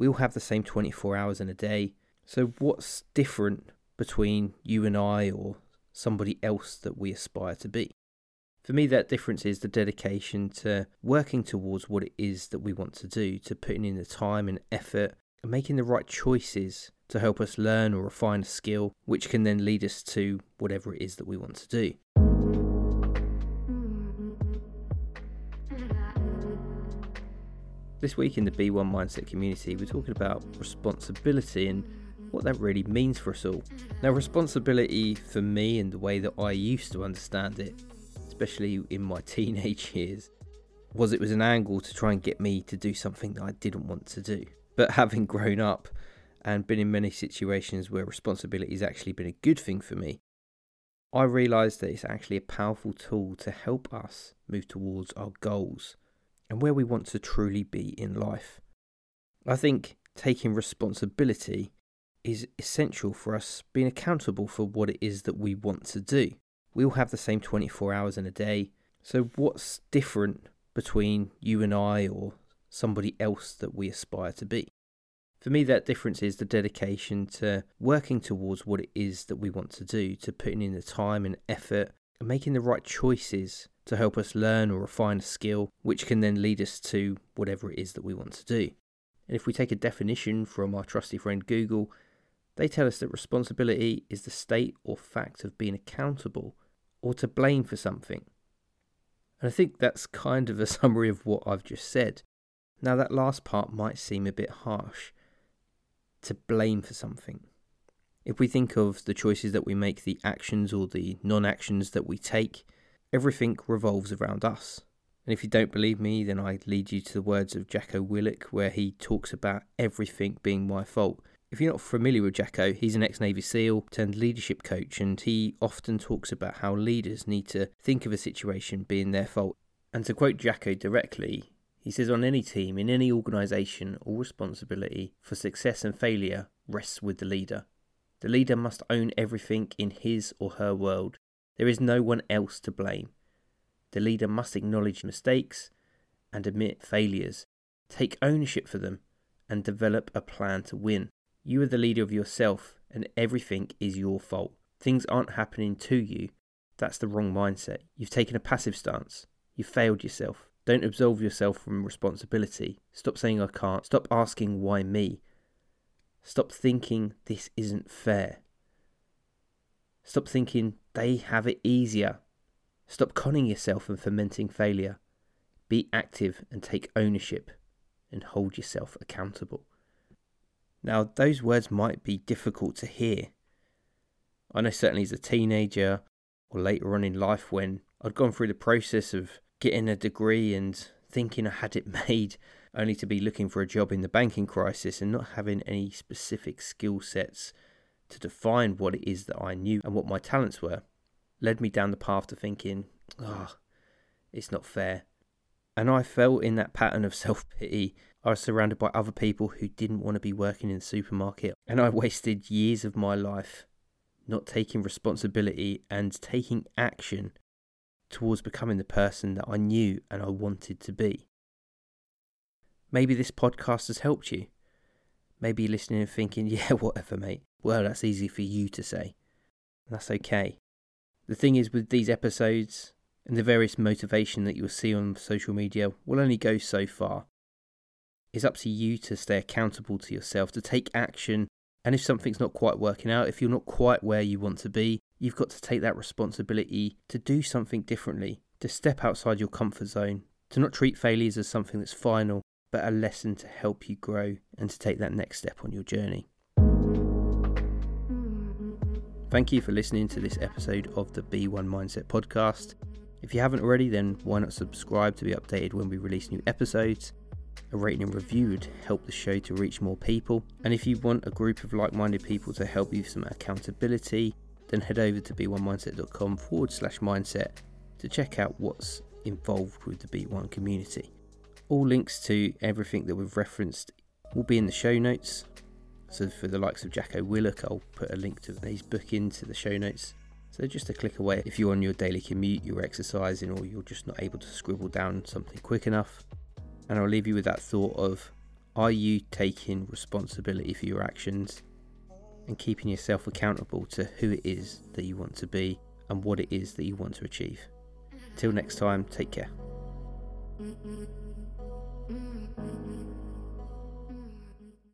We all have the same 24 hours in a day. So, what's different between you and I or somebody else that we aspire to be? For me, that difference is the dedication to working towards what it is that we want to do, to putting in the time and effort and making the right choices to help us learn or refine a skill, which can then lead us to whatever it is that we want to do. This week in the BeOne Mindset community, we're talking about responsibility and what that really means for us all. Now, responsibility for me and the way that I used to understand it, especially in my teenage years, was it was an angle to try and get me to do something that I didn't want to do. But having grown up and been in many situations where responsibility has actually been a good thing for me, I realised that it's actually a powerful tool to help us move towards our goals and where we want to truly be in life. I think taking responsibility is essential for us being accountable for what it is that we want to do. We all have the same 24 hours in a day, so what's different between you and I or somebody else that we aspire to be? For me, that difference is the dedication to working towards what it is that we want to do, to putting in the time and effort and making the right choices to help us learn or refine a skill, which can then lead us to whatever it is that we want to do. And if we take a definition from our trusty friend Google, they tell us that responsibility is the state or fact of being accountable or to blame for something. And I think that's kind of a summary of what I've just said. Now, that last part might seem a bit harsh to blame for something. If we think of the choices that we make, the actions or the non actions that we take, everything revolves around us. And if you don't believe me, then I lead you to the words of Jacko Willink, where he talks about everything being my fault. If you're not familiar with Jacko, he's an ex Navy SEAL turned leadership coach, and he often talks about how leaders need to think of a situation being their fault. And to quote Jacko directly, he says, On any team, in any organisation, all responsibility for success and failure rests with the leader. The leader must own everything in his or her world there is no one else to blame. The leader must acknowledge mistakes and admit failures, take ownership for them, and develop a plan to win. You are the leader of yourself, and everything is your fault. Things aren't happening to you. That's the wrong mindset. You've taken a passive stance. You've failed yourself. Don't absolve yourself from responsibility. Stop saying I can't. Stop asking why me. Stop thinking this isn't fair. Stop thinking they have it easier. Stop conning yourself and fomenting failure. Be active and take ownership and hold yourself accountable. Now, those words might be difficult to hear. I know certainly as a teenager or later on in life when I'd gone through the process of getting a degree and thinking I had it made, only to be looking for a job in the banking crisis and not having any specific skill sets to define what it is that I knew and what my talents were, led me down the path to thinking, ah, oh, it's not fair. And I fell in that pattern of self pity. I was surrounded by other people who didn't want to be working in the supermarket, and I wasted years of my life not taking responsibility and taking action towards becoming the person that I knew and I wanted to be. Maybe this podcast has helped you. Maybe you're listening and thinking, yeah, whatever, mate. Well, that's easy for you to say. That's okay. The thing is, with these episodes and the various motivation that you'll see on social media will only go so far. It's up to you to stay accountable to yourself, to take action. And if something's not quite working out, if you're not quite where you want to be, you've got to take that responsibility to do something differently, to step outside your comfort zone, to not treat failures as something that's final, but a lesson to help you grow and to take that next step on your journey. Thank you for listening to this episode of the BeOne Mindset podcast. If you haven't already, then why not subscribe to be updated when we release new episodes? A rating and review would help the show to reach more people. And if you want a group of like minded people to help you with some accountability, then head over to beonemindset.com forward slash mindset to check out what's involved with the B1 community. All links to everything that we've referenced will be in the show notes. So for the likes of Jacko Willink, I'll put a link to his book into the show notes. So just a click away if you're on your daily commute, you're exercising, or you're just not able to scribble down something quick enough. And I'll leave you with that thought of Are you taking responsibility for your actions and keeping yourself accountable to who it is that you want to be and what it is that you want to achieve? Until next time, take care.